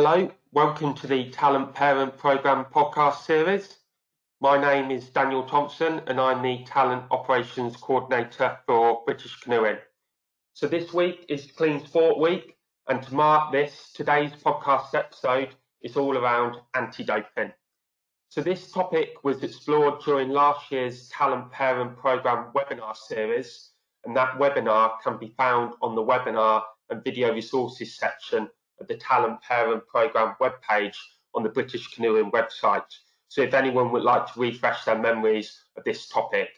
Hello, welcome to the Talent Parent Programme podcast series. My name is Daniel Thompson and I'm the Talent Operations Coordinator for British Canoeing. So this week is Clean Sport Week and to mark this, today's podcast episode is all around anti-doping. So this topic was explored during last year's Talent Parent Programme webinar series and that webinar can be found on the webinar and video resources section of the Talent Parent Programme webpage on the British Canoeing website. So if anyone would like to refresh their memories of this topic.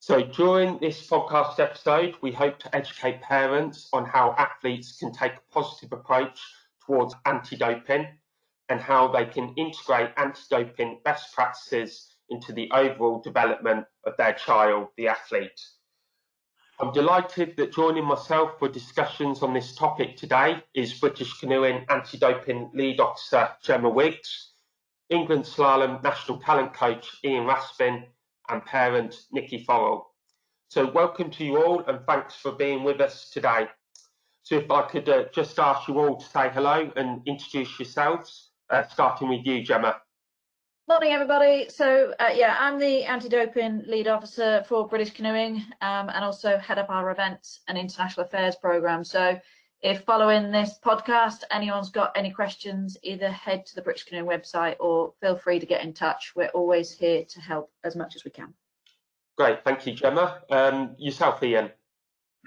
So during this podcast episode, we hope to educate parents on how athletes can take a positive approach towards anti-doping and how they can integrate anti-doping best practices into the overall development of their child, the athlete. I'm delighted that joining myself for discussions on this topic today is British Canoeing Anti-Doping Lead Officer Gemma Wiggs, England Slalom National Talent Coach Ian Raspin and parent Nikki Forrow. So welcome to you all and thanks for being with us today. So if I could uh, just ask you all to say hello and introduce yourselves, uh, starting with you Gemma. Morning, everybody. So, uh, yeah, I'm the anti-doping lead officer for British Canoeing um, and also head up our events and international affairs program. So, if following this podcast, anyone's got any questions, either head to the British Canoeing website or feel free to get in touch. We're always here to help as much as we can. Great, thank you, Gemma. Um, yourself, Ian.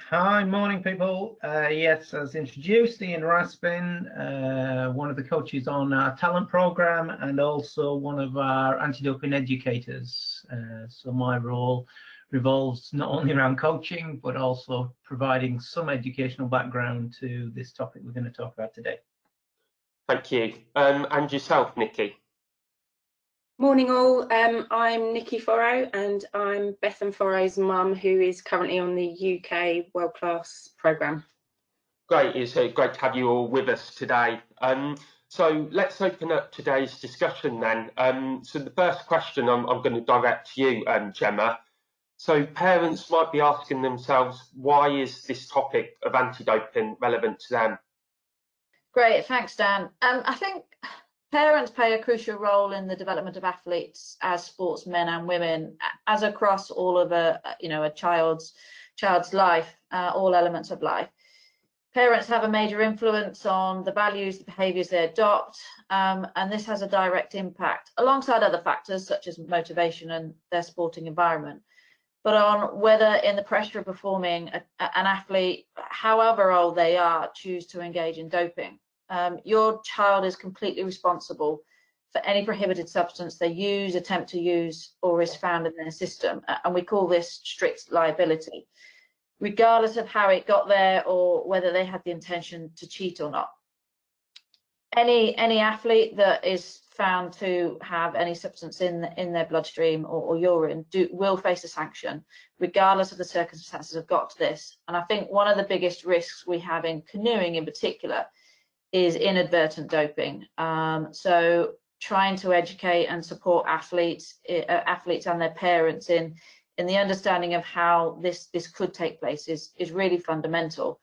Hi, morning people. Uh, yes, as introduced, Ian Raspin, uh, one of the coaches on our talent program and also one of our anti-doping educators. Uh, so my role revolves not only around coaching, but also providing some educational background to this topic we're going to talk about today. Thank you. Um, and yourself, Nikki? Morning all, um, I'm Nikki Forrow and I'm Bethan Forrow's mum who is currently on the UK World Class programme. Great, it's uh, great to have you all with us today. Um, so let's open up today's discussion then. Um, so the first question I'm, I'm going to direct to you, um, Gemma. So parents might be asking themselves, why is this topic of anti-doping relevant to them? Great, thanks Dan. Um, I think parents play a crucial role in the development of athletes as sportsmen and women as across all of a you know a child's child's life uh, all elements of life. Parents have a major influence on the values the behaviors they adopt um, and this has a direct impact alongside other factors such as motivation and their sporting environment. But on whether in the pressure of performing a, an athlete however old they are choose to engage in doping um, your child is completely responsible for any prohibited substance they use, attempt to use, or is found in their system. And we call this strict liability, regardless of how it got there or whether they had the intention to cheat or not. Any any athlete that is found to have any substance in in their bloodstream or, or urine do, will face a sanction, regardless of the circumstances have got to this. And I think one of the biggest risks we have in canoeing in particular is inadvertent doping. Um, so trying to educate and support athletes, uh, athletes and their parents in in the understanding of how this this could take place is is really fundamental.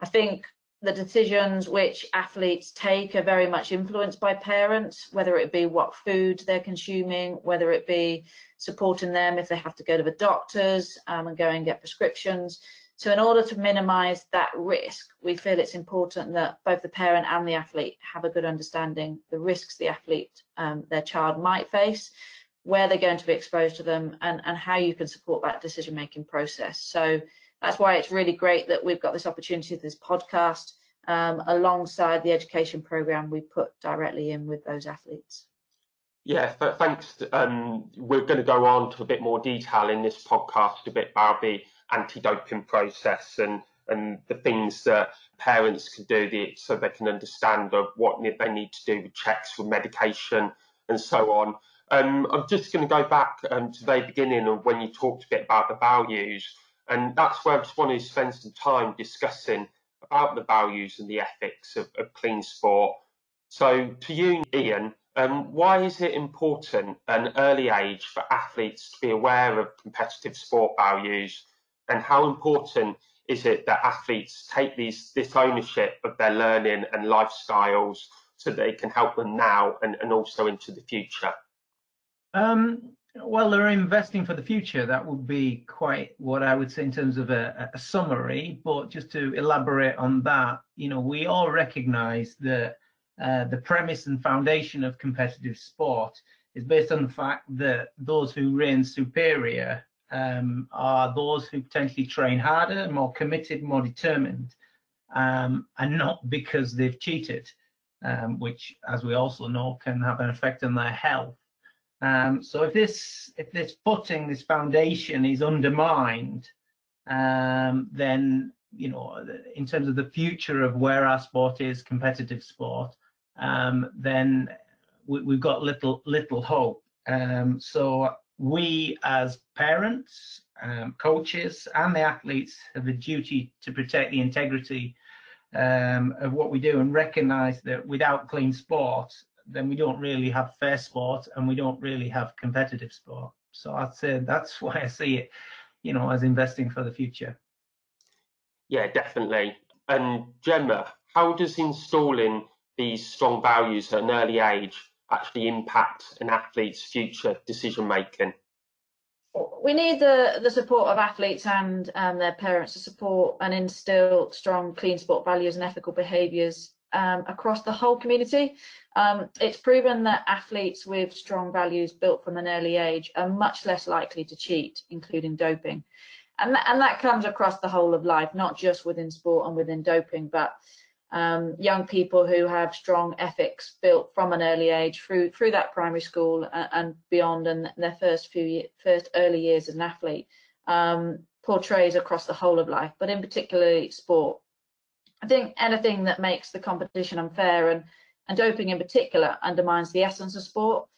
I think the decisions which athletes take are very much influenced by parents, whether it be what food they're consuming, whether it be supporting them if they have to go to the doctors um, and go and get prescriptions. So in order to minimize that risk, we feel it's important that both the parent and the athlete have a good understanding the risks the athlete, um, their child might face, where they're going to be exposed to them and, and how you can support that decision-making process. So that's why it's really great that we've got this opportunity, this podcast, um, alongside the education program we put directly in with those athletes. Yeah, thanks. Um, we're going to go on to a bit more detail in this podcast, a bit the anti-doping process and and the things that parents can do the, so they can understand what they need to do with checks for medication and so on. Um, I'm just going to go back um, to the beginning of when you talked a bit about the values, and that's where I just wanted to spend some time discussing about the values and the ethics of, of clean sport. So, to you, Ian, um, why is it important at an early age for athletes to be aware of competitive sport values and how important is it that athletes take these this ownership of their learning and lifestyles so they can help them now and, and also into the future? Um, well, they're investing for the future. That would be quite what I would say in terms of a, a summary. But just to elaborate on that, you know, we all recognise that uh, the premise and foundation of competitive sport is based on the fact that those who reign superior um, are those who potentially train harder, more committed, more determined, um, and not because they've cheated, um, which, as we also know, can have an effect on their health. Um, so if this if this footing, this foundation is undermined, um, then you know, in terms of the future of where our sport is, competitive sport, um, then we, have got little little hope. So we as parents, um, coaches, and the athletes have a duty to protect the integrity um, of what we do and recognise that without clean sport, then we don't really have fair sport and we don't really have competitive sport. So I'd say that's why I see it, you know, as investing for the future. Yeah, definitely. And Gemma, how does installing these strong values at an early age actually impact an athlete's future decision making? We need the, the support of athletes and um, their parents to support and instill strong clean sport values and ethical behaviours um, across the whole community. Um, it's proven that athletes with strong values built from an early age are much less likely to cheat, including doping. And, th and that comes across the whole of life, not just within sport and within doping, but um, young people who have strong ethics built from an early age through through that primary school and, and beyond, and their first few year, first early years as an athlete um, portrays across the whole of life, but in particularly sport. I think anything that makes the competition unfair and, and doping in particular undermines the essence of sport.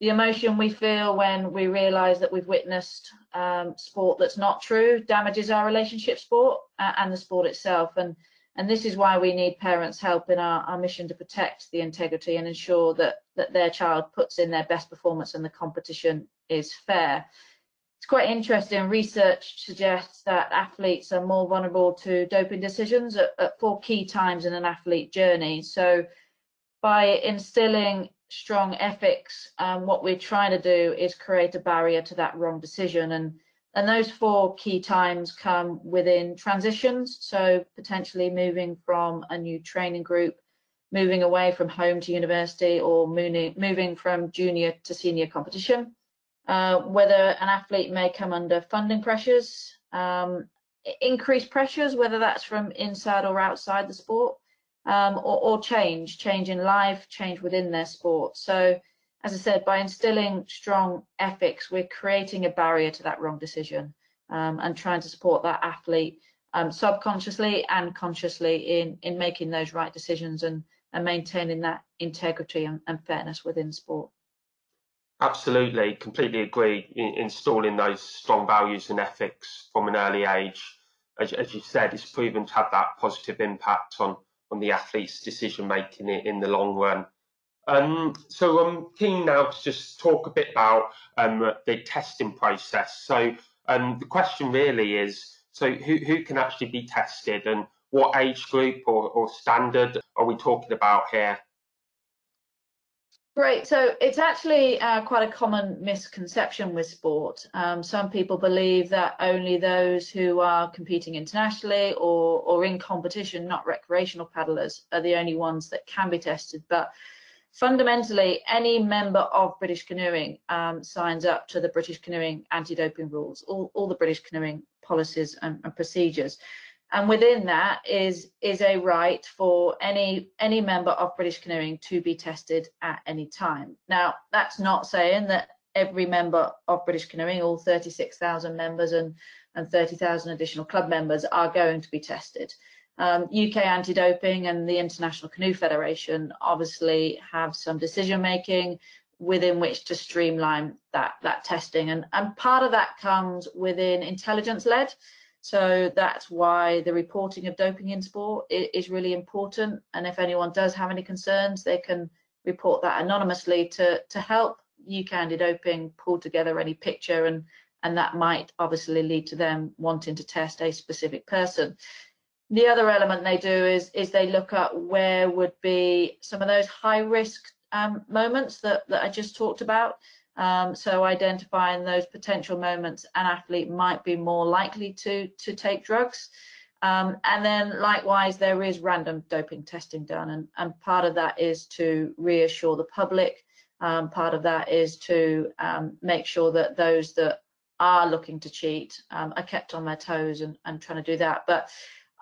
The emotion we feel when we realise that we've witnessed um, sport that's not true damages our relationship sport uh, and the sport itself. And, and this is why we need parents' help in our, our mission to protect the integrity and ensure that, that their child puts in their best performance and the competition is fair it's quite interesting. Research suggests that athletes are more vulnerable to doping decisions at, at four key times in an athlete journey. So, by instilling strong ethics, um, what we're trying to do is create a barrier to that wrong decision. And and those four key times come within transitions. So potentially moving from a new training group, moving away from home to university, or moving from junior to senior competition uh, whether an athlete may come under funding pressures, um, increased pressures, whether that's from inside or outside the sport, um, or, or, change, change in life, change within their sport. So, as I said, by instilling strong ethics, we're creating a barrier to that wrong decision um, and trying to support that athlete um, subconsciously and consciously in, in making those right decisions and, and maintaining that integrity and, and fairness within sport. Absolutely, completely agree. In, installing those strong values and ethics from an early age, as, as you said, it's proven to have that positive impact on on the athlete's decision making in, in the long run. Um, so I'm keen now to just talk a bit about um, the testing process. So um, the question really is, so who, who can actually be tested and what age group or, or standard are we talking about here? Great. So it's actually uh, quite a common misconception with sport. Um, some people believe that only those who are competing internationally or, or in competition, not recreational paddlers, are the only ones that can be tested. But fundamentally, any member of British Canoeing um, signs up to the British Canoeing anti-doping rules, all, all the British Canoeing policies and, and procedures and within that is is a right for any any member of British Canoeing to be tested at any time. Now that's not saying that every member of British Canoeing, all 36,000 members and and 30,000 additional club members are going to be tested. Um, UK Anti-Doping and the International Canoe Federation obviously have some decision making within which to streamline that that testing and and part of that comes within intelligence led so that's why the reporting of doping in sport is really important. And if anyone does have any concerns, they can report that anonymously to, to help UK Anti-Doping pull together any picture and, and that might obviously lead to them wanting to test a specific person. The other element they do is is they look at where would be some of those high risk um, moments that, that I just talked about. Um, so identifying those potential moments an athlete might be more likely to to take drugs. Um, and then likewise, there is random doping testing done, and, and part of that is to reassure the public. Um, part of that is to um, make sure that those that are looking to cheat um, are kept on their toes and, and trying to do that. But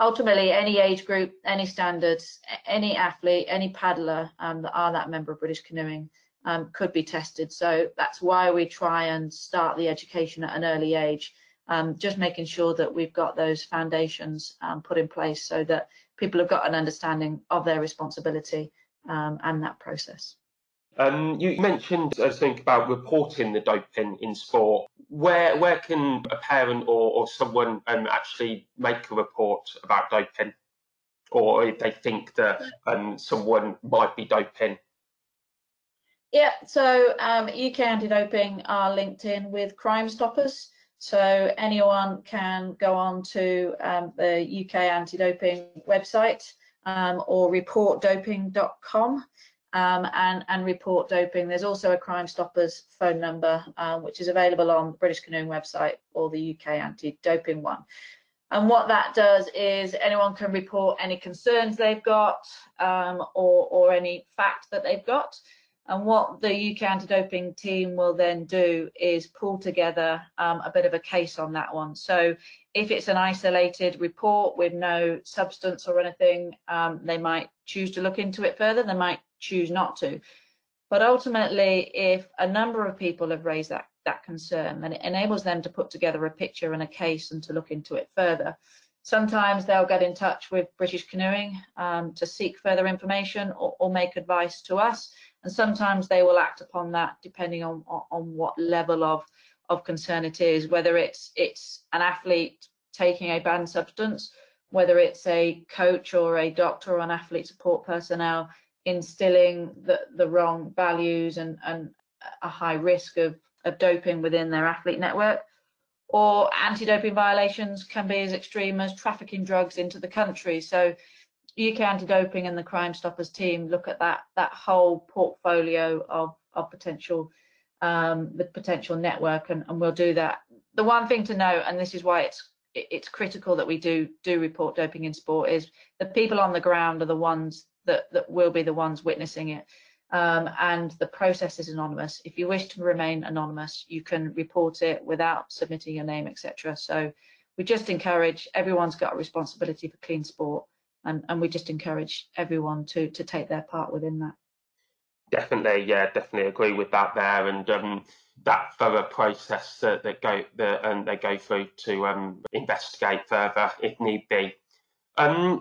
ultimately, any age group, any standards, any athlete, any paddler um, that are that member of British Canoeing um, could be tested. So that's why we try and start the education at an early age, um, just making sure that we've got those foundations um, put in place so that people have got an understanding of their responsibility um, and that process. Um, you mentioned, I think, about reporting the doping in sport. Where where can a parent or, or someone um, actually make a report about doping, or if they think that um, someone might be doping? Yeah, so um, UK anti-doping are linked in with Crime Stoppers. So anyone can go on to um, the UK anti-doping website um, or reportdoping.com um, and, and report doping. There's also a Crime Stoppers phone number, um, which is available on the British Canoeing website or the UK anti-doping one. And what that does is anyone can report any concerns they've got um, or, or any fact that they've got. And what the UK anti-doping team will then do is pull together um, a bit of a case on that one. So if it's an isolated report with no substance or anything, um, they might choose to look into it further. They might choose not to. But ultimately, if a number of people have raised that, that concern, then it enables them to put together a picture and a case and to look into it further. Sometimes they'll get in touch with British Canoeing um, to seek further information or, or make advice to us and sometimes they will act upon that depending on on what level of of concern it is whether it's it's an athlete taking a banned substance whether it's a coach or a doctor or an athlete support personnel instilling the the wrong values and and a high risk of of doping within their athlete network or anti-doping violations can be as extreme as trafficking drugs into the country so UK Anti-Doping and the Crime Stoppers team look at that that whole portfolio of of potential um, the potential network, and, and we'll do that. The one thing to note, and this is why it's it's critical that we do do report doping in sport, is the people on the ground are the ones that that will be the ones witnessing it. Um, and the process is anonymous. If you wish to remain anonymous, you can report it without submitting your name, etc. So we just encourage everyone's got a responsibility for clean sport and and we just encourage everyone to to take their part within that definitely yeah definitely agree with that there and um, that thorough process that, that go that um, they go through to um, investigate further if need be um,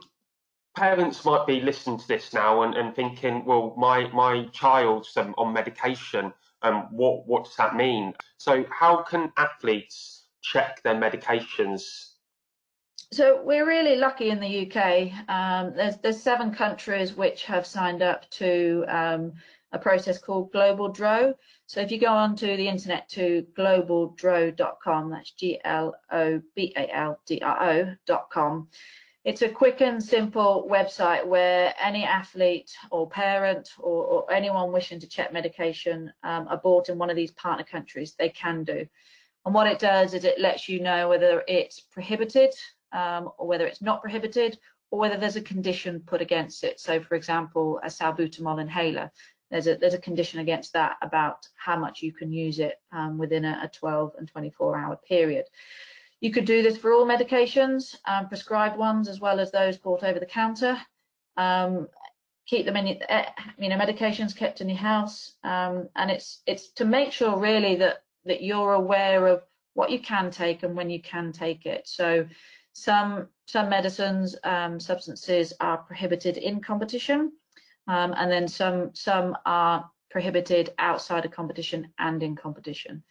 parents might be listening to this now and, and thinking well my my child's um, on medication um, what what does that mean so how can athletes check their medications so we're really lucky in the UK. Um, there's there's seven countries which have signed up to um, a process called Global DRO. So if you go onto the internet to globaldro.com, that's G L O B A L D R O.com. It's a quick and simple website where any athlete or parent or, or anyone wishing to check medication um, in one of these partner countries, they can do. And what it does is it lets you know whether it's prohibited um, or whether it's not prohibited, or whether there's a condition put against it. So, for example, a salbutamol inhaler, there's a there's a condition against that about how much you can use it um, within a, a, 12 and 24 hour period. You could do this for all medications, um, prescribed ones as well as those bought over the counter. Um, keep them in, eh, you know, medications kept in your house, um, and it's it's to make sure really that that you're aware of what you can take and when you can take it. So some some medicines, um, substances are prohibited in competition, um, and then some some are prohibited outside of competition and in competition.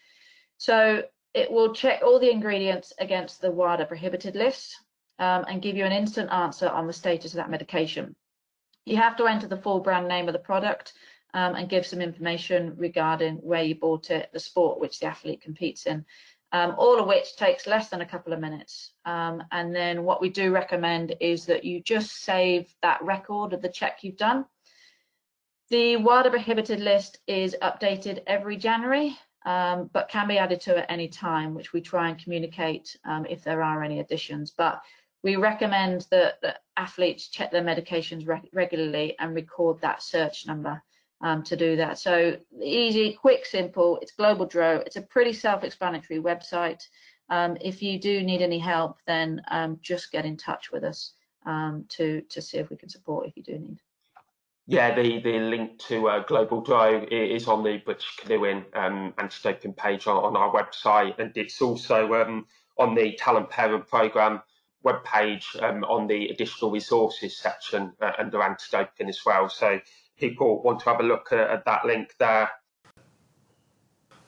So it will check all the ingredients against the WADA prohibited list um, and give you an instant answer on the status of that medication. You have to enter the full brand name of the product um, and give some information regarding where you bought it, the sport which the athlete competes in, um, all of which takes less than a couple of minutes. Um, and then what we do recommend is that you just save that record of the check you've done. The WADA prohibited list is updated every January, um, but can be added to at any time, which we try and communicate um, if there are any additions. But we recommend that, that athletes check their medications re regularly and record that search number um, to do that. So easy, quick, simple. It's Global Dro. It's a pretty self-explanatory website. Um, if you do need any help, then um, just get in touch with us um, to to see if we can support if you do need. Yeah, the, the link to uh, Global Dro is on the British Canoeing um, anti-doping page on, on, our website, and it's also um, on the Talent Parent Programme webpage um, on the additional resources section uh, under anti-doping as well. So people want to have a look at, at that link there.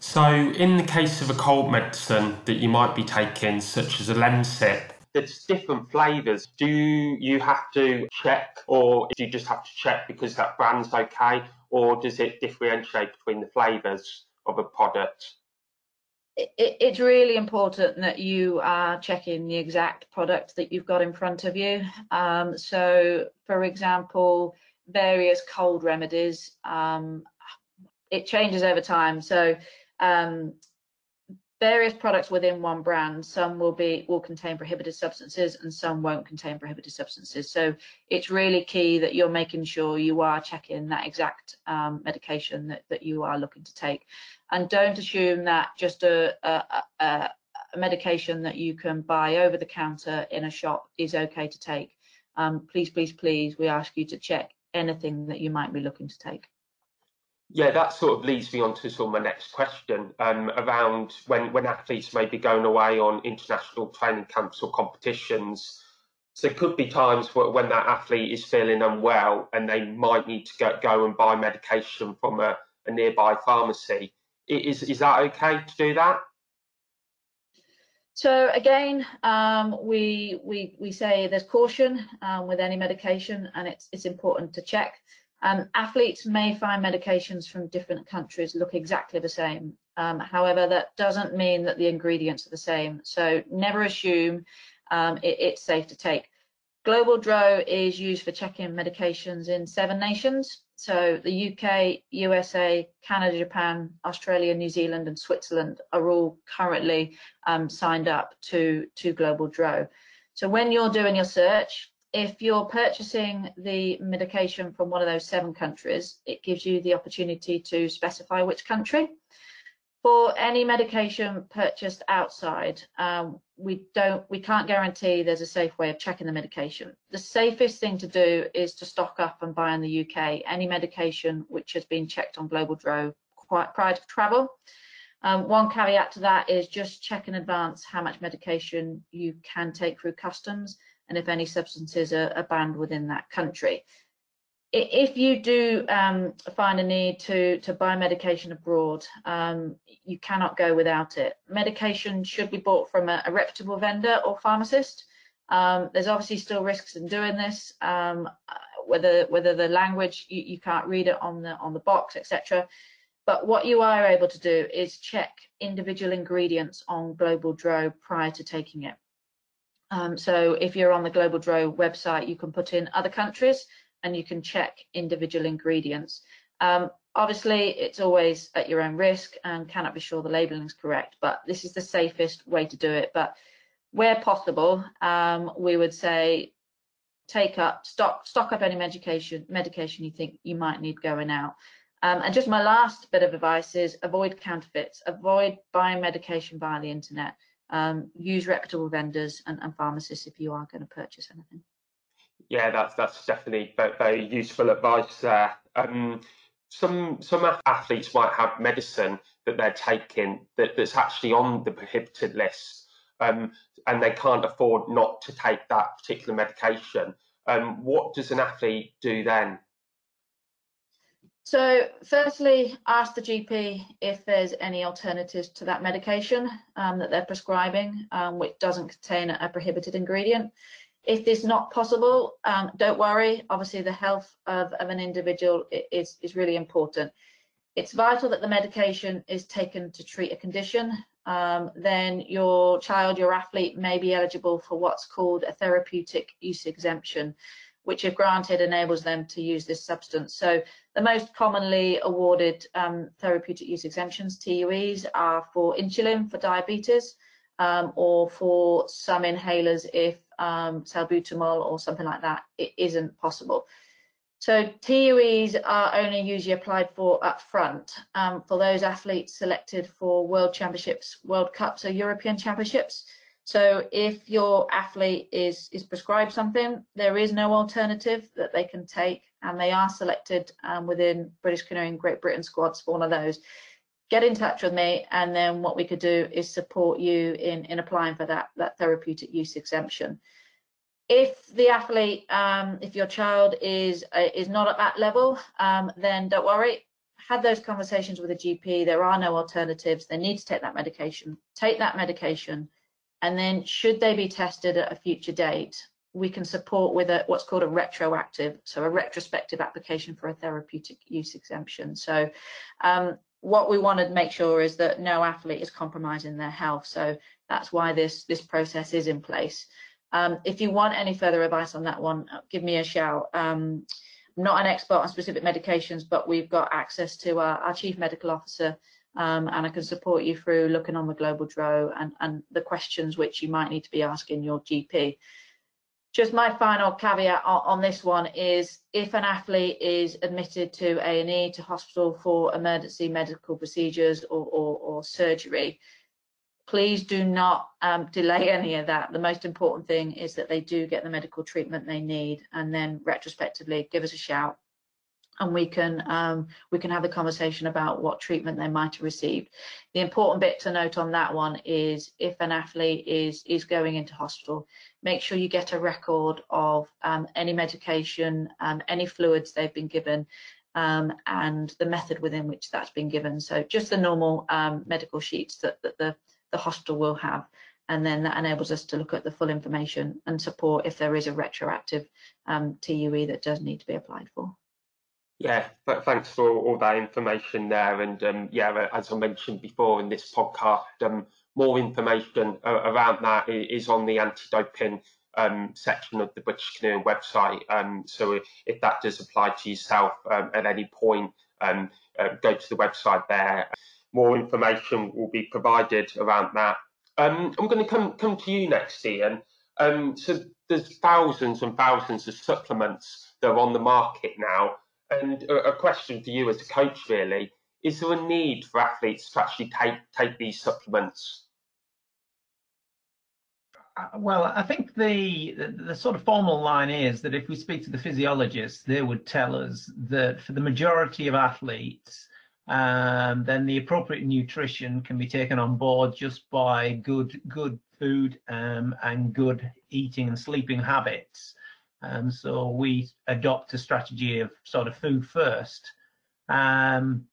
So, in the case of a cold medicine that you might be taking, such as a Lemsip, there's different flavours. Do you have to check, or do you just have to check because that brand's okay, or does it differentiate between the flavours of a product? It, it's really important that you are checking the exact product that you've got in front of you. Um, so, for example, various cold remedies. Um, it changes over time. So um, various products within one brand, some will be will contain prohibited substances and some won't contain prohibited substances. So it's really key that you're making sure you are checking that exact um, medication that, that you are looking to take. And don't assume that just a, a, a, a medication that you can buy over the counter in a shop is okay to take. Um, please, please, please, we ask you to check anything that you might be looking to take. Yeah, that sort of leads me on to sort of my next question um, around when, when athletes may be going away on international training camps or competitions. So there could be times when that athlete is feeling unwell and they might need to go, go and buy medication from a, a nearby pharmacy. Is, is that okay to do that? So again, um, we we we say there's caution um, with any medication, and it's it's important to check. Um, athletes may find medications from different countries look exactly the same. Um, however, that doesn't mean that the ingredients are the same. So never assume um, it, it's safe to take. Global DRO is used for checking medications in seven nations. So the UK, USA, Canada, Japan, Australia, New Zealand, and Switzerland are all currently um, signed up to, to Global DRO. So when you're doing your search, if you're purchasing the medication from one of those seven countries, it gives you the opportunity to specify which country. For any medication purchased outside, um, we don't, we can't guarantee there's a safe way of checking the medication. The safest thing to do is to stock up and buy in the UK any medication which has been checked on Global Dro prior to travel. Um, one caveat to that is just check in advance how much medication you can take through customs and if any substances are, are banned within that country if you do um, find a need to to buy medication abroad, um, you cannot go without it. Medication should be bought from a, a reputable vendor or pharmacist. Um, there's obviously still risks in doing this, um, whether whether the language you, you can't read it on the on the box, etc. But what you are able to do is check individual ingredients on Global Dro prior to taking it. Um, so if you're on the Global Dro website, you can put in other countries and you can check individual ingredients. Um, obviously, it's always at your own risk and cannot be sure the labeling is correct, but this is the safest way to do it. But where possible, um, we would say take up, stock, stock up any medication, medication you think you might need going out. Um, and just my last bit of advice is avoid counterfeits, avoid buying medication via the internet. Um, use reputable vendors and, and pharmacists if you are going to purchase anything. Yeah, that's that's definitely very, useful advice there. Um, some some athletes might have medicine that they're taking that, that's actually on the prohibited list, um, and they can't afford not to take that particular medication. Um, what does an athlete do then? So, firstly, ask the GP if there's any alternatives to that medication um, that they're prescribing, um, which doesn't contain a prohibited ingredient. If this is not possible, um, don't worry. Obviously, the health of, of an individual is, is really important. It's vital that the medication is taken to treat a condition um, then your child, your athlete may be eligible for what's called a therapeutic use exemption, which if granted enables them to use this substance. So the most commonly awarded um, therapeutic use exemptions, TUEs, are for insulin for diabetes um, or for some inhalers if um, salbutamol or something like that, it isn't possible. So TUEs are only usually applied for up front um, for those athletes selected for World Championships, World Cups or European Championships. So if your athlete is, is prescribed something, there is no alternative that they can take and they are selected um, within British Canoeing Great Britain squads for one of those. Get in touch with me and then what we could do is support you in, in applying for that, that therapeutic use exemption if the athlete, um, if your child is uh, is not at that level, um, then don't worry. Had those conversations with a GP. There are no alternatives. They need to take that medication. Take that medication, and then should they be tested at a future date, we can support with a what's called a retroactive, so a retrospective application for a therapeutic use exemption. So um, what we want to make sure is that no athlete is compromising their health. So that's why this this process is in place. Um, if you want any further advice on that one, uh, give me a shout. Um, I'm not an expert on specific medications, but we've got access to our, our chief medical officer um, and I can support you through looking on the global DRO and, and the questions which you might need to be asking your GP. Just my final caveat on, on this one is if an athlete is admitted to A&E, to hospital for emergency medical procedures or, or, or surgery, please do not um, delay any of that. The most important thing is that they do get the medical treatment they need and then retrospectively give us a shout and we can um, we can have a conversation about what treatment they might have received. The important bit to note on that one is if an athlete is is going into hospital, make sure you get a record of um, any medication, um, any fluids they've been given, um, and the method within which that's been given. So just the normal um, medical sheets that, that the the hospital will have. And then that enables us to look at the full information and support if there is a retroactive um, TUE that does need to be applied for. Yeah, thanks for all that information there. And um, yeah, as I mentioned before in this podcast, um, more information around that is on the anti-doping um, section of the British Canoeing website. Um, so if, if, that does apply to yourself um, at any point, um, uh, go to the website there more information will be provided around that. I'm going to come come to you next, Ian. So there's thousands and thousands of supplements that are on the market now, and a, question for you as a coach really: Is there a need for athletes to actually take take these supplements? Uh, well, I think the, the, the sort of formal line is that if we speak to the physiologists, they would tell us that for the majority of athletes, um, then the appropriate nutrition can be taken on board just by good good food um, and good eating and sleeping habits. Um, so we adopt a strategy of sort of food first. Um,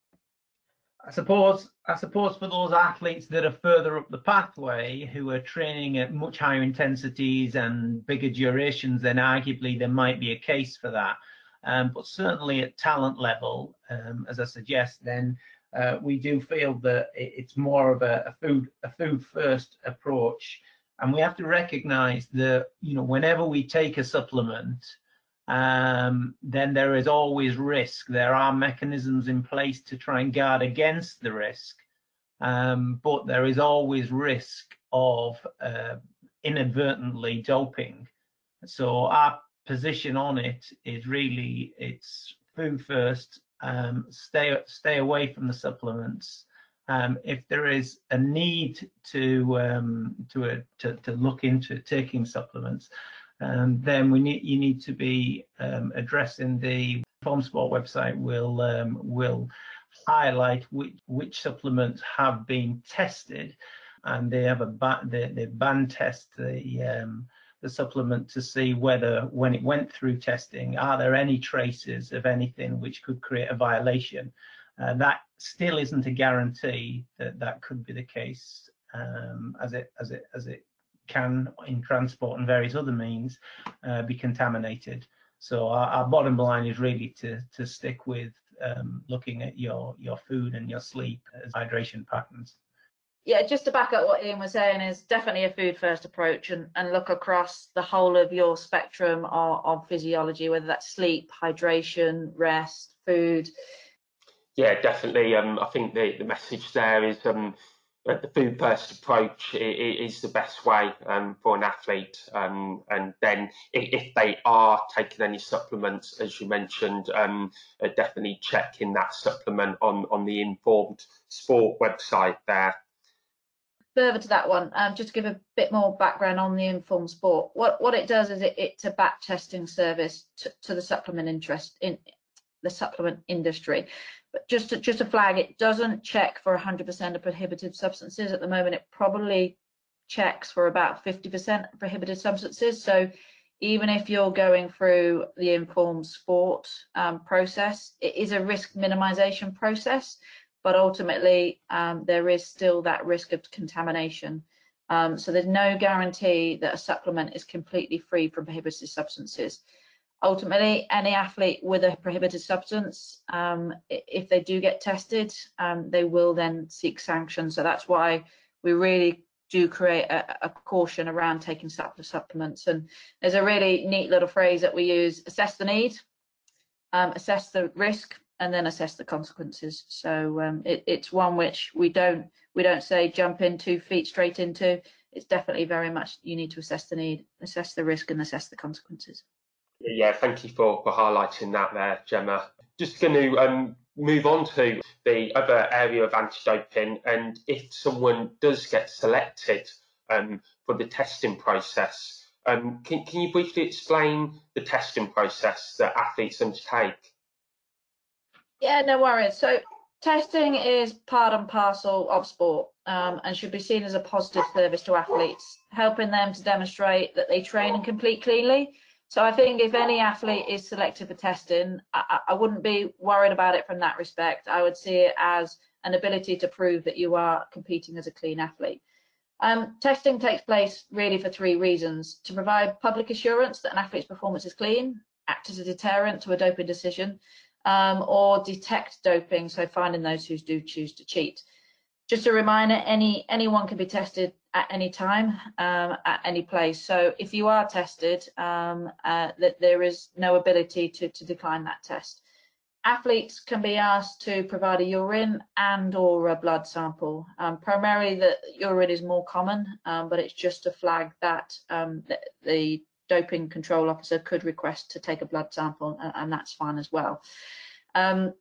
I suppose I suppose for those athletes that are further up the pathway who are training at much higher intensities and bigger durations, then arguably there might be a case for that. Um, but certainly at talent level, um, as I suggest, then uh, we do feel that it's more of a, a, food a food first approach, and we have to recognise that you know whenever we take a supplement, um, then there is always risk. There are mechanisms in place to try and guard against the risk, um, but there is always risk of uh, inadvertently doping. So our position on it is really it's food first. Um, stay stay away from the supplements. Um, if there is a need to um, to, uh, to, to look into taking supplements, um, then we need you need to be um, addressing the Informed Sport website. Will um, will highlight which which supplements have been tested, and they have a ba- they, they batch test the um, the supplement to see whether when it went through testing, are there any traces of anything which could create a violation? Uh, that still isn't a guarantee that that could be the case um, as it as it as it can in transport and various other means uh, be contaminated. So our, our, bottom line is really to to stick with um, looking at your your food and your sleep as hydration patterns. yeah, just to back up what Ian was saying is definitely a food first approach and, and look across the whole of your spectrum of, of physiology, whether that's sleep, hydration, rest, food. Yeah, definitely. Um, I think the, the message there is um, the food first approach is the best way um, for an athlete. Um, and then if they are taking any supplements, as you mentioned, um, uh, definitely checking that supplement on, on the Informed Sport website there. Further to that one, um, just to give a bit more background on the Informed Sport, what, what it does is it, it's a batch testing service to, to the supplement interest in the supplement industry. But just to, just a flag, it doesn't check for 100% of prohibited substances. At the moment, it probably checks for about 50% of prohibited substances. So even if you're going through the informed sport um, process, it is a risk minimization process, but ultimately um, there is still that risk of contamination. Um, so there's no guarantee that a supplement is completely free from prohibited substances ultimately any athlete with a prohibited substance um, if they do get tested um, they will then seek sanctions. So that's why we really do create a, a, caution around taking supplements. And there's a really neat little phrase that we use assess the need um, assess the risk and then assess the consequences. So um, it, it's one which we don't we don't say jump in two feet straight into. It's definitely very much you need to assess the need assess the risk and assess the consequences yeah, thank you for, for highlighting that there, Gemma. Just going to um, move on to the other area of anti-doping, and if someone does get selected um, for the testing process, um, can, can you briefly explain the testing process that athletes undertake? Yeah, no worries. So testing is part and parcel of sport um, and should be seen as a positive service to athletes, helping them to demonstrate that they train and compete cleanly so I think if any athlete is selected for testing, I, I, wouldn't be worried about it from that respect. I would see it as an ability to prove that you are competing as a clean athlete. Um, testing takes place really for three reasons to provide public assurance that an athlete's performance is clean, act as a deterrent to a doping decision, um, or detect doping, so finding those who do choose to cheat. Just a reminder, any anyone can be tested at any time, um, at any place. So if you are tested, um, uh, that there is no ability to, to decline that test. Athletes can be asked to provide a urine and or a blood sample. Um, primarily the urine is more common, um, but it's just a flag that um, the, the, doping control officer could request to take a blood sample and, and that's fine as well. Um,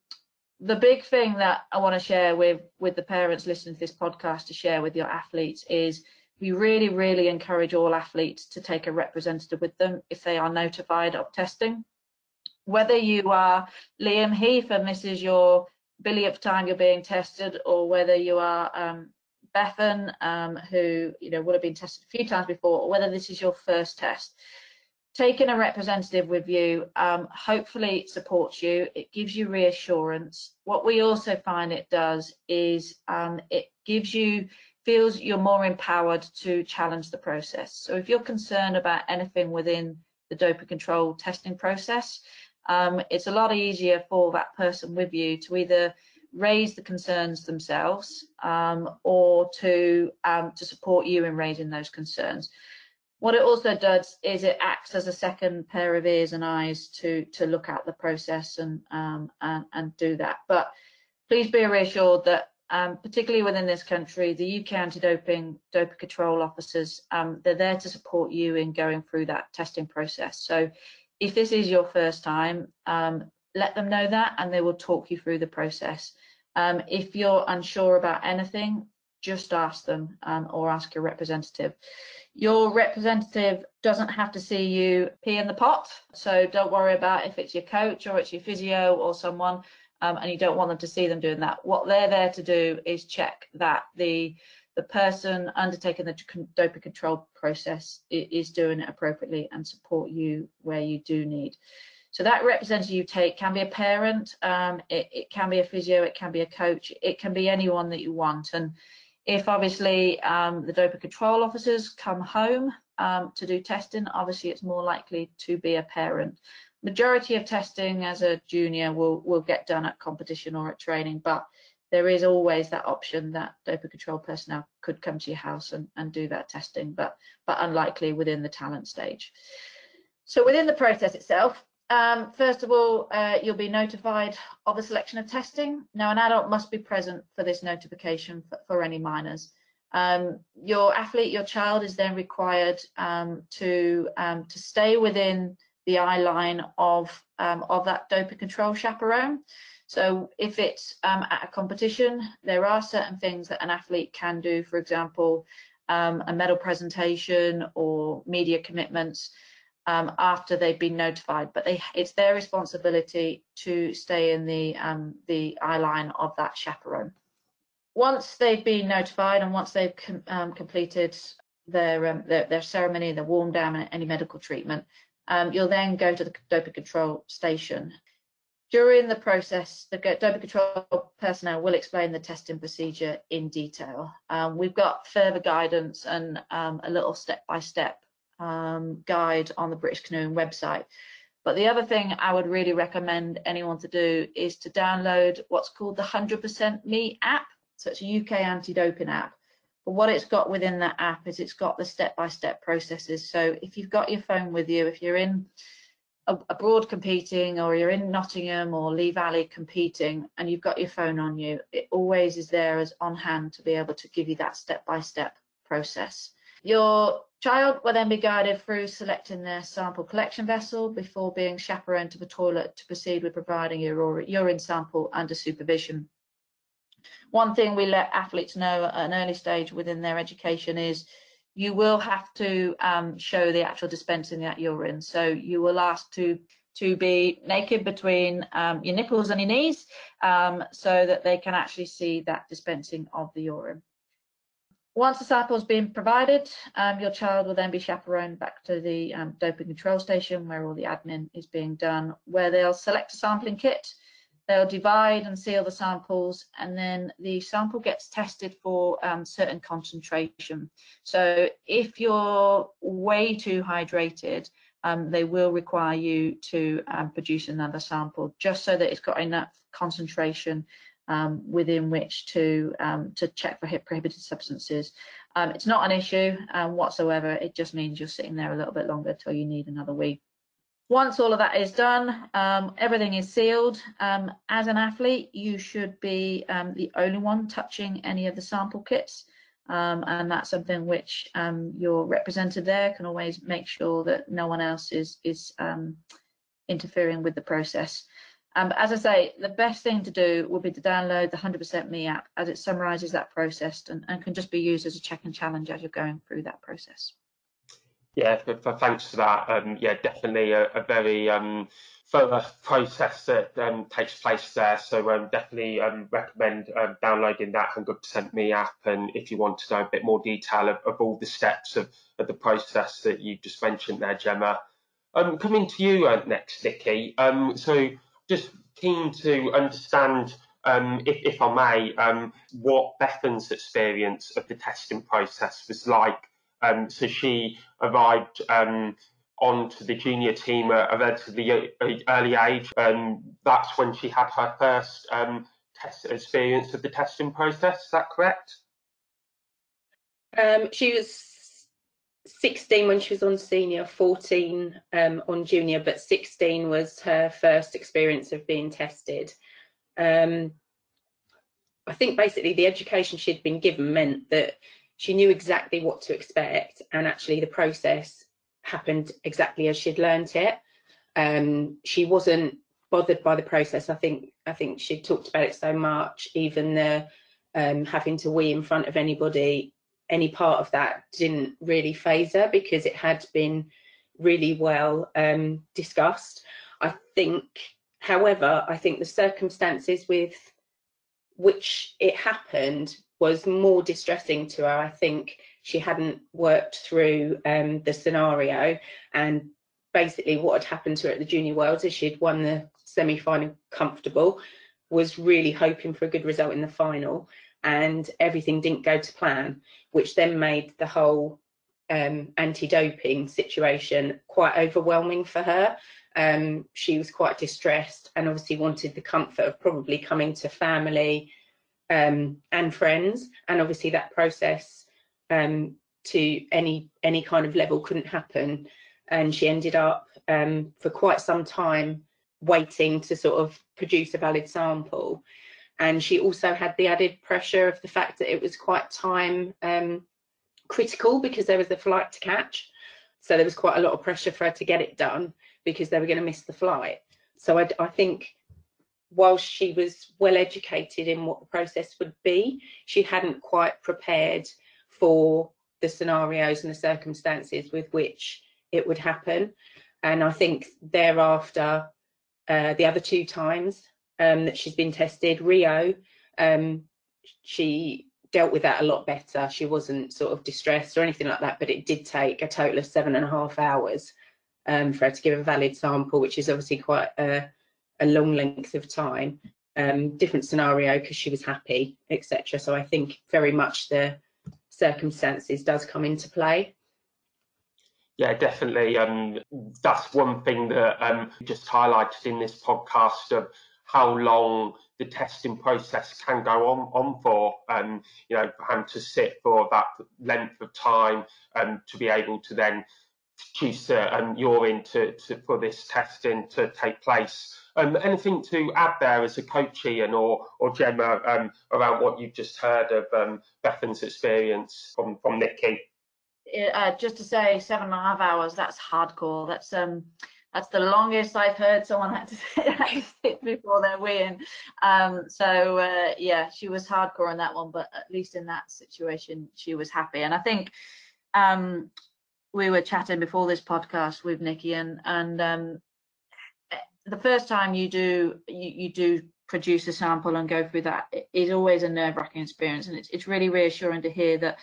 the big thing that I want to share with with the parents listening to this podcast to share with your athletes is we really, really encourage all athletes to take a representative with them if they are notified of testing. Whether you are Liam Heath and this is your billionth time you're being tested, or whether you are um, Bethan, um, who you know would have been tested a few times before, or whether this is your first test, taking a representative with you um, hopefully supports you it gives you reassurance. What we also find it does is um, it gives you feels you're more empowered to challenge the process. So if you're concerned about anything within the doping control testing process um, it's a lot easier for that person with you to either raise the concerns themselves um, or to um, to support you in raising those concerns what it also does is it acts as a second pair of ears and eyes to to look at the process and um, and, and do that. But please be reassured that um, particularly within this country, the UK anti-doping doping control officers, um, they're there to support you in going through that testing process. So if this is your first time, um, let them know that and they will talk you through the process. Um, if you're unsure about anything, just ask them um, or ask your representative. Your representative doesn't have to see you pee in the pot, so don't worry about if it's your coach or it's your physio or someone, um, and you don't want them to see them doing that. What they're there to do is check that the the person undertaking the doping control process is doing it appropriately and support you where you do need. So that representative you take can be a parent, um, it, it, can be a physio, it can be a coach, it can be anyone that you want. And if obviously um, the doping control officers come home um, to do testing, obviously it's more likely to be a parent. Majority of testing as a junior will will get done at competition or at training, but there is always that option that doping control personnel could come to your house and, and do that testing, but but unlikely within the talent stage. So within the process itself, um, first of all, uh, you'll be notified of the selection of testing. Now, an adult must be present for this notification for, for any minors. Um, your athlete, your child, is then required um, to um, to stay within the eye line of um, of that doping control chaperone. So if it's um, at a competition, there are certain things that an athlete can do, for example, a medal presentation or media commitments um, after they've been notified, but they, it's their responsibility to stay in the, um, the eye line of that chaperone. Once they've been notified and once they've com um, completed their, um, their, their ceremony, their warm down and any medical treatment, you'll then go to the doping control station during the process, the doping control personnel will explain the testing procedure in detail. Um, we've got further guidance and um, a little step-by-step um, guide on the British Canoeing website. But the other thing I would really recommend anyone to do is to download what's called the 100% Me app. So it's a UK anti-doping app. But what it's got within that app is it's got the step-by-step -step processes. So if you've got your phone with you, if you're in abroad competing or you're in Nottingham or Lee Valley competing and you've got your phone on you, it always is there as on hand to be able to give you that step-by-step -step process. Your child will then be guided through selecting their sample collection vessel before being chaperoned to the toilet to proceed with providing your urine sample under supervision. One thing we let athletes know at an early stage within their education is you will have to um, show the actual dispensing of that urine. So you will ask to to be naked between um, your nipples and your knees um, so that they can actually see that dispensing of the urine. Once the sample has been provided, um, your child will then be chaperoned back to the um, doping control station where all the admin is being done, where they'll select a sampling kit They'll divide and seal the samples, and then the sample gets tested for um, certain concentration. So if you're way too hydrated, um, they will require you to um, produce another sample just so that it's got enough concentration um, within which to um, to check for prohibited substances. Um, it's not an issue whatsoever. It just means you're sitting there a little bit longer till you need another wee. Once all of that is done, um, everything is sealed. Um, as an athlete, you should be um, the only one touching any of the sample kits. Um, and that's something which um, your representative there can always make sure that no one else is, is um, interfering with the process. As I say, the best thing to do would be to download the 100% Me app as it summarizes that process and, and can just be used as a check and challenge as you're going through that process. Yeah, for, for thanks for that. Um, yeah, definitely a, a very um, thorough process that um, takes place there. So um, definitely um, recommend um, downloading that 100% Me app. And if you want to know a bit more detail of, of all the steps of, of, the process that you just mentioned there, Gemma. Um, coming to you uh, next, Nikki. so just keen to understand, if, if, I may, what Bethan's experience of the testing process was like um, so she arrived um, onto the junior team at a relatively early age, and that's when she had her first um, test experience of the testing process. Is that correct? Um, she was 16 when she was on senior, 14 um, on junior, but 16 was her first experience of being tested. Um, I think basically the education she'd been given meant that she knew exactly what to expect and actually the process happened exactly as she'd learned it um, she wasn't bothered by the process i think i think she talked about it so much even the um, having to wee in front of anybody any part of that didn't really phase her because it had been really well um, discussed i think however i think the circumstances with which it happened was more distressing to her. I think she hadn't worked through um, the scenario and basically what had happened to her at the junior worlds is she'd won the semi-final comfortable was really hoping for a good result in the final and everything didn't go to plan which then made the whole um, anti-doping situation quite overwhelming for her. Um, she was quite distressed and obviously wanted the comfort of probably coming to family um, and friends, and obviously that process um, to any any kind of level couldn't happen, and she ended up um, for quite some time waiting to sort of produce a valid sample, and she also had the added pressure of the fact that it was quite time um, critical because there was a flight to catch, so there was quite a lot of pressure for her to get it done because they were going to miss the flight. So I, I think whilst she was well educated in what the process would be, she hadn't quite prepared for the scenarios and the circumstances with which it would happen. And I think thereafter, uh, the other two times um, that she's been tested, Rio, um, she dealt with that a lot better. She wasn't sort of distressed or anything like that, but it did take a total of seven and a half hours um, for her to give a valid sample, which is obviously quite a, a long length of time. Um, different scenario because she was happy, etc. So I think very much the circumstances does come into play. Yeah, definitely. Um, that's one thing that um, just highlighted in this podcast of how long the testing process can go on, on for, um, you know, and to sit for that length of time and um, to be able to then choose uh, um, urine to, to, for this testing to take place. Um, anything to add there as a coach, Ian or, or Gemma, um, around what you've just heard of um, Bethan's experience from, from Nikki? Uh, just to say, seven and a half hours, that's hardcore. That's um, that's the longest I've heard someone had to sit, before their weigh-in. Um, so uh, yeah, she was hardcore on that one, but at least in that situation, she was happy. And I think um, we were chatting before this podcast with Nikki, and and um, the first time you do you, you do produce a sample and go through that is always a nerve-wracking experience, and it's it's really reassuring to hear that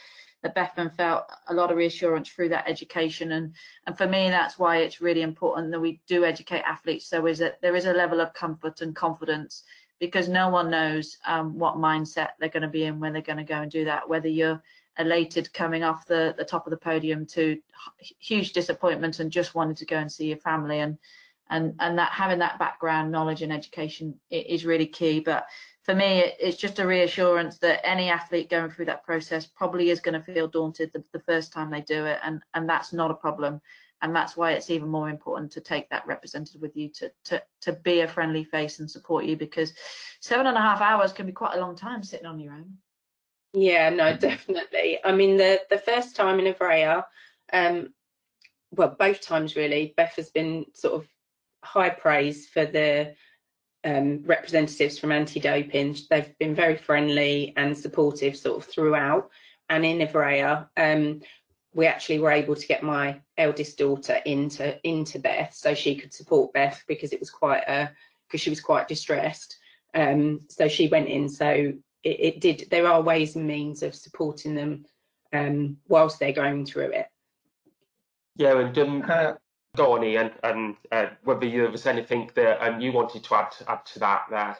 that Bethan felt a lot of reassurance through that education, and and for me that's why it's really important that we do educate athletes. So is that there is a level of comfort and confidence because no one knows um, what mindset they're going to be in when they're going to go and do that. Whether you're elated coming off the the top of the podium to huge disappointment and just wanted to go and see your family and and and that having that background knowledge and education is really key but for me it's just a reassurance that any athlete going through that process probably is going to feel daunted the, the first time they do it and and that's not a problem and that's why it's even more important to take that representative with you to to to be a friendly face and support you because seven and a half hours can be quite a long time sitting on your own yeah, no, definitely. I mean, the the first time in Ivrea, um, well, both times really, Beth has been sort of high praise for the um, representatives from anti-doping. They've been very friendly and supportive sort of throughout. And in Ivrea, um, we actually were able to get my eldest daughter into into Beth so she could support Beth because it was quite a because she was quite distressed. Um, so she went in. So it, it, did. There are ways and means of supporting them um, whilst they're going through it. Yeah, and um, uh, go on, Ian, and uh, whether there was anything that um, you wanted to add add to that there.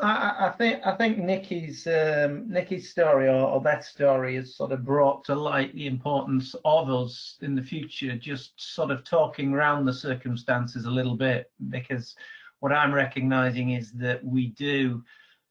I, I think I think Nikki's um, Nikki's story or, or that story has sort of brought to light the importance of us in the future, just sort of talking around the circumstances a little bit, because what I'm recognizing is that we do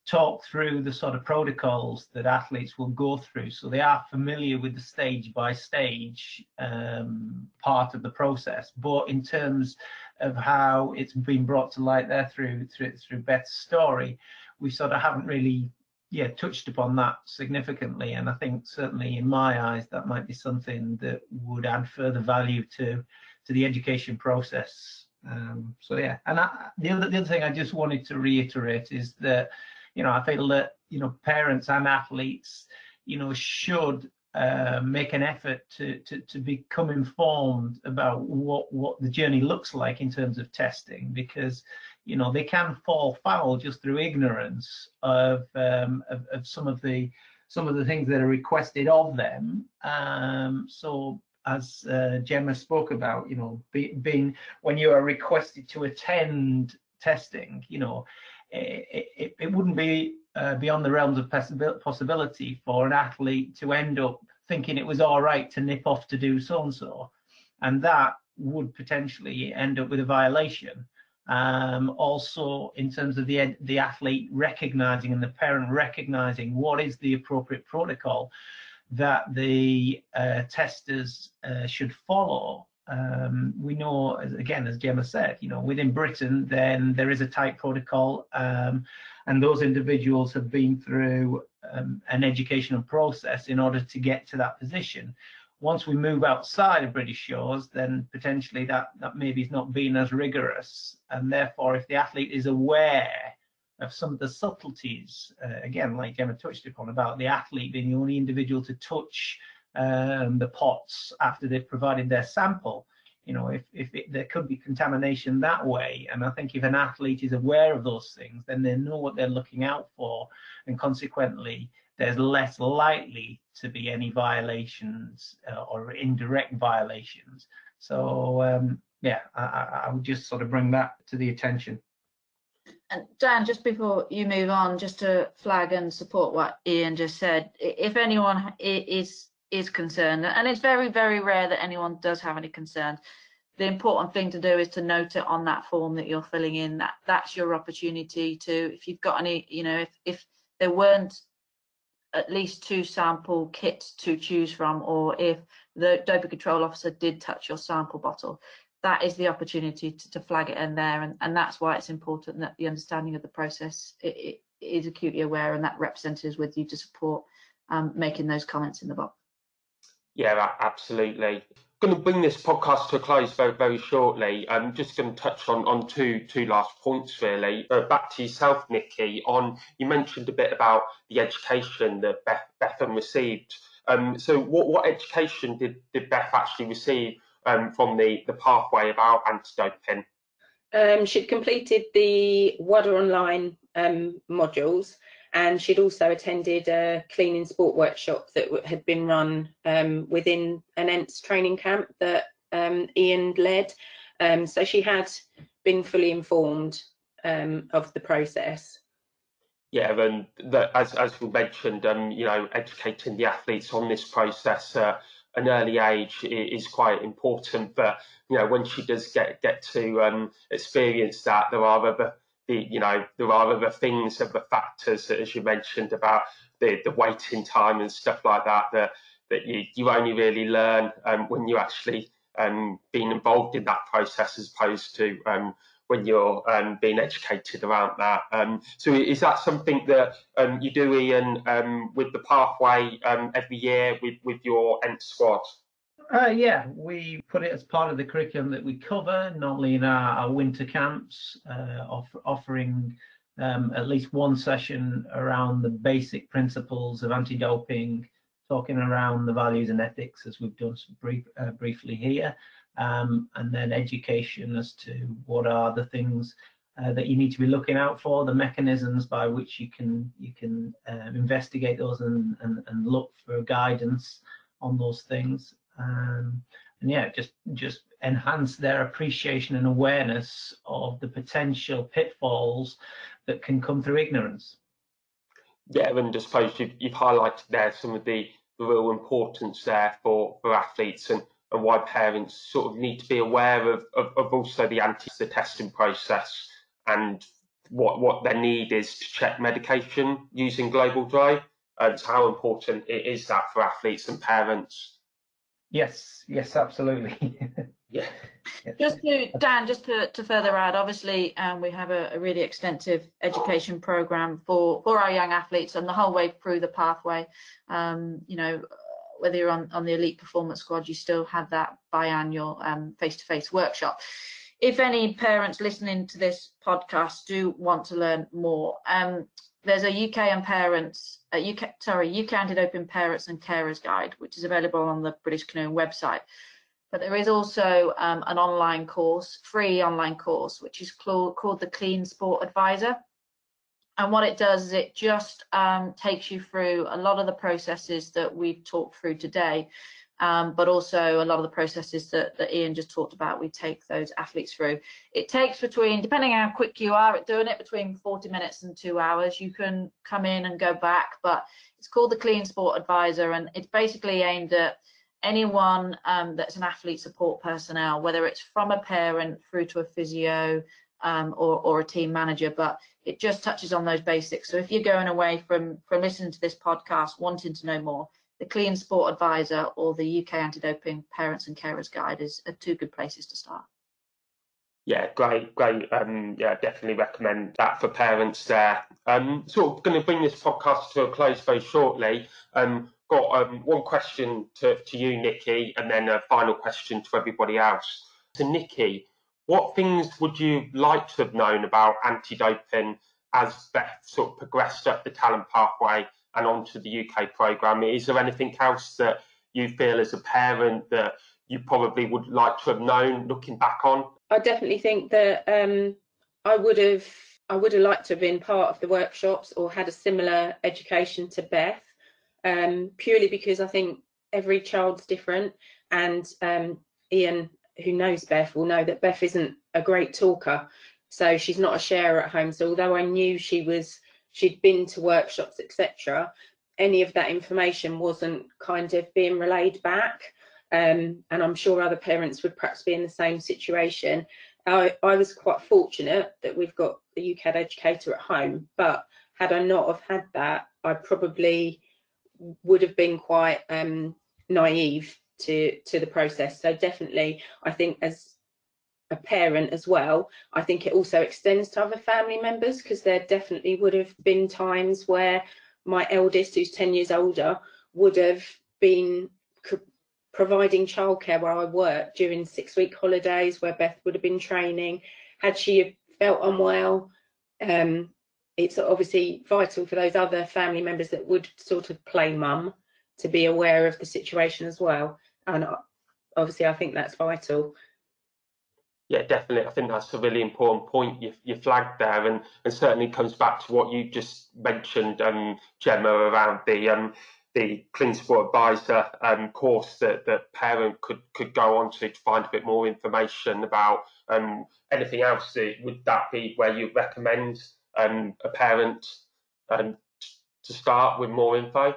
talk through the sort of protocols that athletes will go through. So they are familiar with the stage by stage um, part of the process. But in terms of how it's been brought to light there through through through Beth's story we sort of haven't really yeah touched upon that significantly. And I think certainly in my eyes that might be something that would add further value to to the education process. Um, so yeah. And I, the other the other thing I just wanted to reiterate is that you know, I feel that, you know, parents and athletes, you know, should uh, make an effort to, to, to become informed about what, what the journey looks like in terms of testing because, you know, they can fall foul just through ignorance of, um, of, of some of the some of the things that are requested of them. Um, so as uh, Gemma spoke about, you know, be, being when you are requested to attend testing, you know, it, it, wouldn't be uh, beyond the realms of possibility for an athlete to end up thinking it was all right to nip off to do so and so, and that would potentially end up with a violation. Um, also, in terms of the the athlete recognizing and the parent recognizing what is the appropriate protocol that the uh, testers uh, should follow. Um, we know, again, as Gemma said, you know, within Britain, then there is a tight protocol, um, and those individuals have been through um, an educational process in order to get to that position. Once we move outside of British shores, then potentially that, that maybe is not being as rigorous. And therefore, if the athlete is aware of some of the subtleties, uh, again, like Gemma touched upon, about the athlete being the only individual to touch um, the pots after they've provided their sample, you know, if, if it, there could be contamination that way. And I think if an athlete is aware of those things, then they know what they're looking out for. And consequently, there's less likely to be any violations uh, or indirect violations. So um, yeah, I, I would just sort of bring that to the attention. And Dan, just before you move on, just to flag and support what Ian just said, if anyone is is concerned, and it's very, very rare that anyone does have any concerns, the important thing to do is to note it on that form that you're filling in. That that's your opportunity to, if you've got any, you know, if if there weren't at least two sample kits to choose from, or if the doping control officer did touch your sample bottle, that is the opportunity to, to flag it in there. And, and that's why it's important that the understanding of the process it, it is acutely aware and that representative is with you to support um, making those comments in the box. Yeah, absolutely. Going to bring this podcast to a close very, very shortly. I'm just going to touch on, on two two last points really. Uh, back to yourself, Nikki. On you mentioned a bit about the education that Beth, Bethan received. Um, so, what what education did, did Beth actually receive um, from the the pathway about anti-doping? Um, she'd completed the WADA online um, modules and she'd also attended a cleaning sport workshop that had been run um, within an ENTS training camp that um, Ian led. Um, so she had been fully informed um, of the process. Yeah, and the, as as we mentioned, um, you know, educating the athletes on this process at an early age is quite important. But you know, when she does get get to um, experience that, there are other the you know there are other things, other factors as you mentioned about the the waiting time and stuff like that that that you you only really learn um, when you actually um, being involved in that process as opposed to um, when you're um, being educated around that. Um, so is that something that um, you do, Ian, um, with the pathway um, every year with, with your ENT squad? Uh, yeah, we put it as part of the curriculum that we cover, normally in our, our winter camps, uh, off, offering um, at least one session around the basic principles of anti-doping, talking around the values and ethics as we've done brief, uh, briefly here, um, and then education as to what are the things uh, that you need to be looking out for, the mechanisms by which you can you can uh, investigate those and, and, and look for guidance on those things um, and yeah, just just enhance their appreciation and awareness of the potential pitfalls that can come through ignorance. Yeah, and I suppose you've, you've highlighted there some of the, real importance there for, for athletes and, and why parents sort of need to be aware of, of, of also the anti the testing process and what what their need is to check medication using Global DRO and how important it is that for athletes and parents Yes, yes, absolutely. yeah. Just to Dan, just to, to further add, obviously um, we have a, a, really extensive education program for for our young athletes and the whole way through the pathway. Um, you know, whether you're on, on the elite performance squad, you still have that biannual um, face-to-face workshop. If any parents listening to this podcast do want to learn more, um, there's a UK and parents, uh, UK sorry, UK anti-doping parents and carers guide, which is available on the British Canoeing website. But there is also um, an online course, free online course, which is called, called the Clean Sport Advisor. And what it does is it just um, takes you through a lot of the processes that we've talked through today, um, but also a lot of the processes that, that Ian just talked about, we take those athletes through. It takes between, depending on how quick you are at doing it, between 40 minutes and two hours. You can come in and go back, but it's called the Clean Sport Advisor, and it's basically aimed at anyone um, that's an athlete support personnel, whether it's from a parent through to a physio, um, or, or a team manager, but it just touches on those basics. So if you're going away from, from listening to this podcast, wanting to know more, the Clean Sport Advisor or the UK Anti-Doping Parents and Carers Guide is are two good places to start. Yeah, great, great. Um, yeah, definitely recommend that for parents there. Um, sort of going to bring this podcast to a close very shortly. Um, got um, one question to, to you, Nikki, and then a final question to everybody else. So, Nikki, what things would you like to have known about anti-doping as Beth sort of progressed up the talent pathway and onto the UK programme? Is there anything else that you feel as a parent that you probably would like to have known looking back on? I definitely think that um, I would have I would have liked to have been part of the workshops or had a similar education to Beth, um, purely because I think every child's different, and um, Ian, who knows Beth, will know that Beth isn't a great talker, so she's not a sharer at home. So although I knew she was, she'd been to workshops, etc., any of that information wasn't kind of being relayed back. Um, and I'm sure other parents would perhaps be in the same situation. I, I was quite fortunate that we've got the UK educator at home, but had I not have had that, I probably would have been quite um, naive to to the process. So definitely, I think as a parent as well, I think it also extends to other family members because there definitely would have been times where my eldest, who's 10 years older, would have been providing childcare where I worked during six week holidays where Beth would have been training. Had she felt unwell, um, it's obviously vital for those other family members that would sort of play mum to be aware of the situation as well. And obviously, I think that's vital. Yeah, definitely. I think that's a really important point you, you flagged there, and, and certainly comes back to what you just mentioned, um, Gemma, around the um, the Sport Advisor um, course that that parent could could go on to, to find a bit more information about um, anything else. Would that be where you recommend um, a parent um, to start with more info?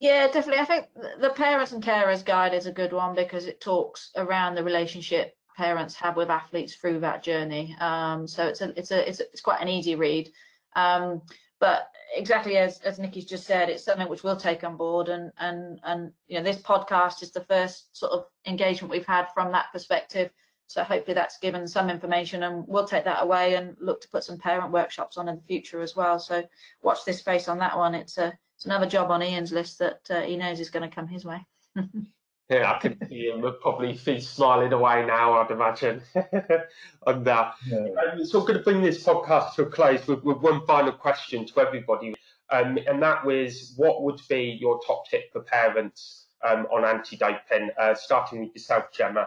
Yeah, definitely. I think the parents and carers guide is a good one because it talks around the relationship parents have with athletes through that journey. Um, so it's a, it's a, it's a, it's quite an easy read. Um, but exactly as as Nikki's just said, it's something which we'll take on board, and and and you know this podcast is the first sort of engagement we've had from that perspective. So hopefully that's given some information, and we'll take that away and look to put some parent workshops on in the future as well. So watch this space on that one. It's a it's another job on Ian's list that uh, he knows is going to come his way. Yeah, I can see him probably he's smiling away now, I'd imagine, on that. Yeah. Um, so I'm going to bring this podcast to a close with, with one final question to everybody. Um, and that was, what would be your top tip for parents um, on anti-doping, uh, starting with yourself, Gemma?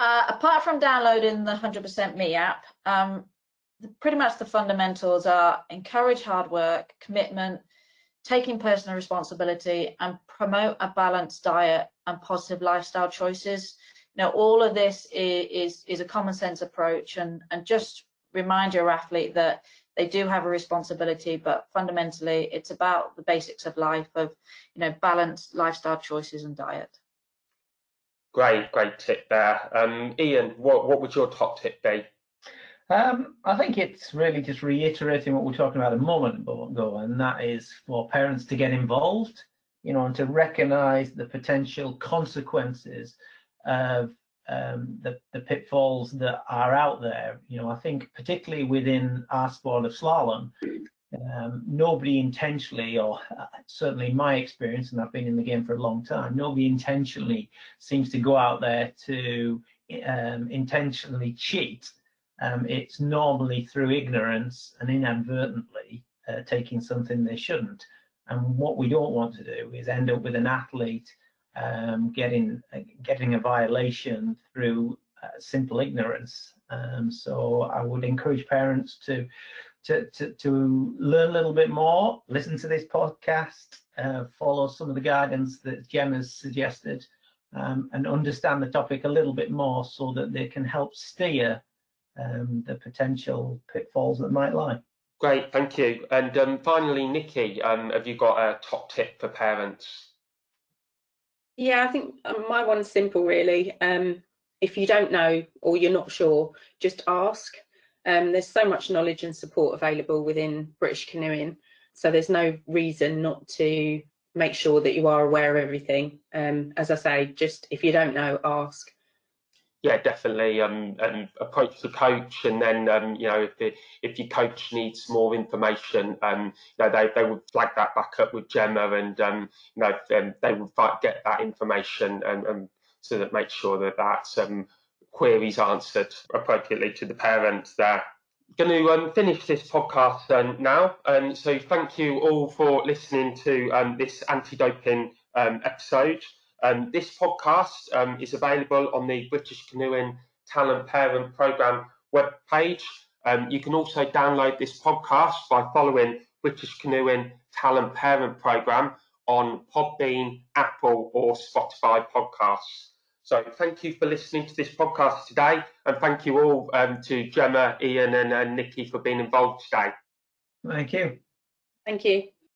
Uh, apart from downloading the 100% Me app, um, pretty much the fundamentals are encourage hard work, commitment, taking personal responsibility and promote a balanced diet and positive lifestyle choices. Now, all of this is, is, is a common sense approach and, and just remind your athlete that they do have a responsibility, but fundamentally it's about the basics of life of, you know, balanced lifestyle choices and diet. Great, great tip there. Um, Ian, what, what would your top tip be? Um, I think it's really just reiterating what we're talking about a moment ago, and that is for parents to get involved, you know, and to recognise the potential consequences of um, the, the pitfalls that are out there. You know, I think particularly within our sport of slalom, um, nobody intentionally, or uh, certainly my experience, and I've been in the game for a long time, nobody intentionally seems to go out there to um, intentionally cheat um, it's normally through ignorance and inadvertently uh, taking something they shouldn't. And what we don't want to do is end up with an athlete um, getting uh, getting a violation through uh, simple ignorance. Um, so I would encourage parents to, to to to learn a little bit more, listen to this podcast, uh, follow some of the guidance that Jem has suggested, um, and understand the topic a little bit more so that they can help steer um, the potential pitfalls that might lie. Great, thank you. And um, finally, Nikki, um, have you got a top tip for parents? Yeah, I think um, my one's simple, really. Um, if you don't know or you're not sure, just ask. Um, there's so much knowledge and support available within British Canoeing, so there's no reason not to make sure that you are aware of everything. Um, as I say, just if you don't know, ask. Yeah, definitely. Um, and approach the coach, and then um, you know if the, if your coach needs more information, um, you know they, they would flag that back up with Gemma, and um, you know um, they would get that information and, and so that make sure that that's um, queries answered appropriately to the parents there going to um, finish this podcast um, now. Um, so thank you all for listening to um, this anti-doping um, episode. Um, this podcast is available on the British Canoeing Talent Parent Programme webpage. you can also download this podcast by following British Canoeing Talent Parent Programme on Podbean, Apple or Spotify podcasts. So thank you for listening to this podcast today, and thank you all um, to Gemma, Ian, and, and Nikki for being involved today. Thank you. Thank you.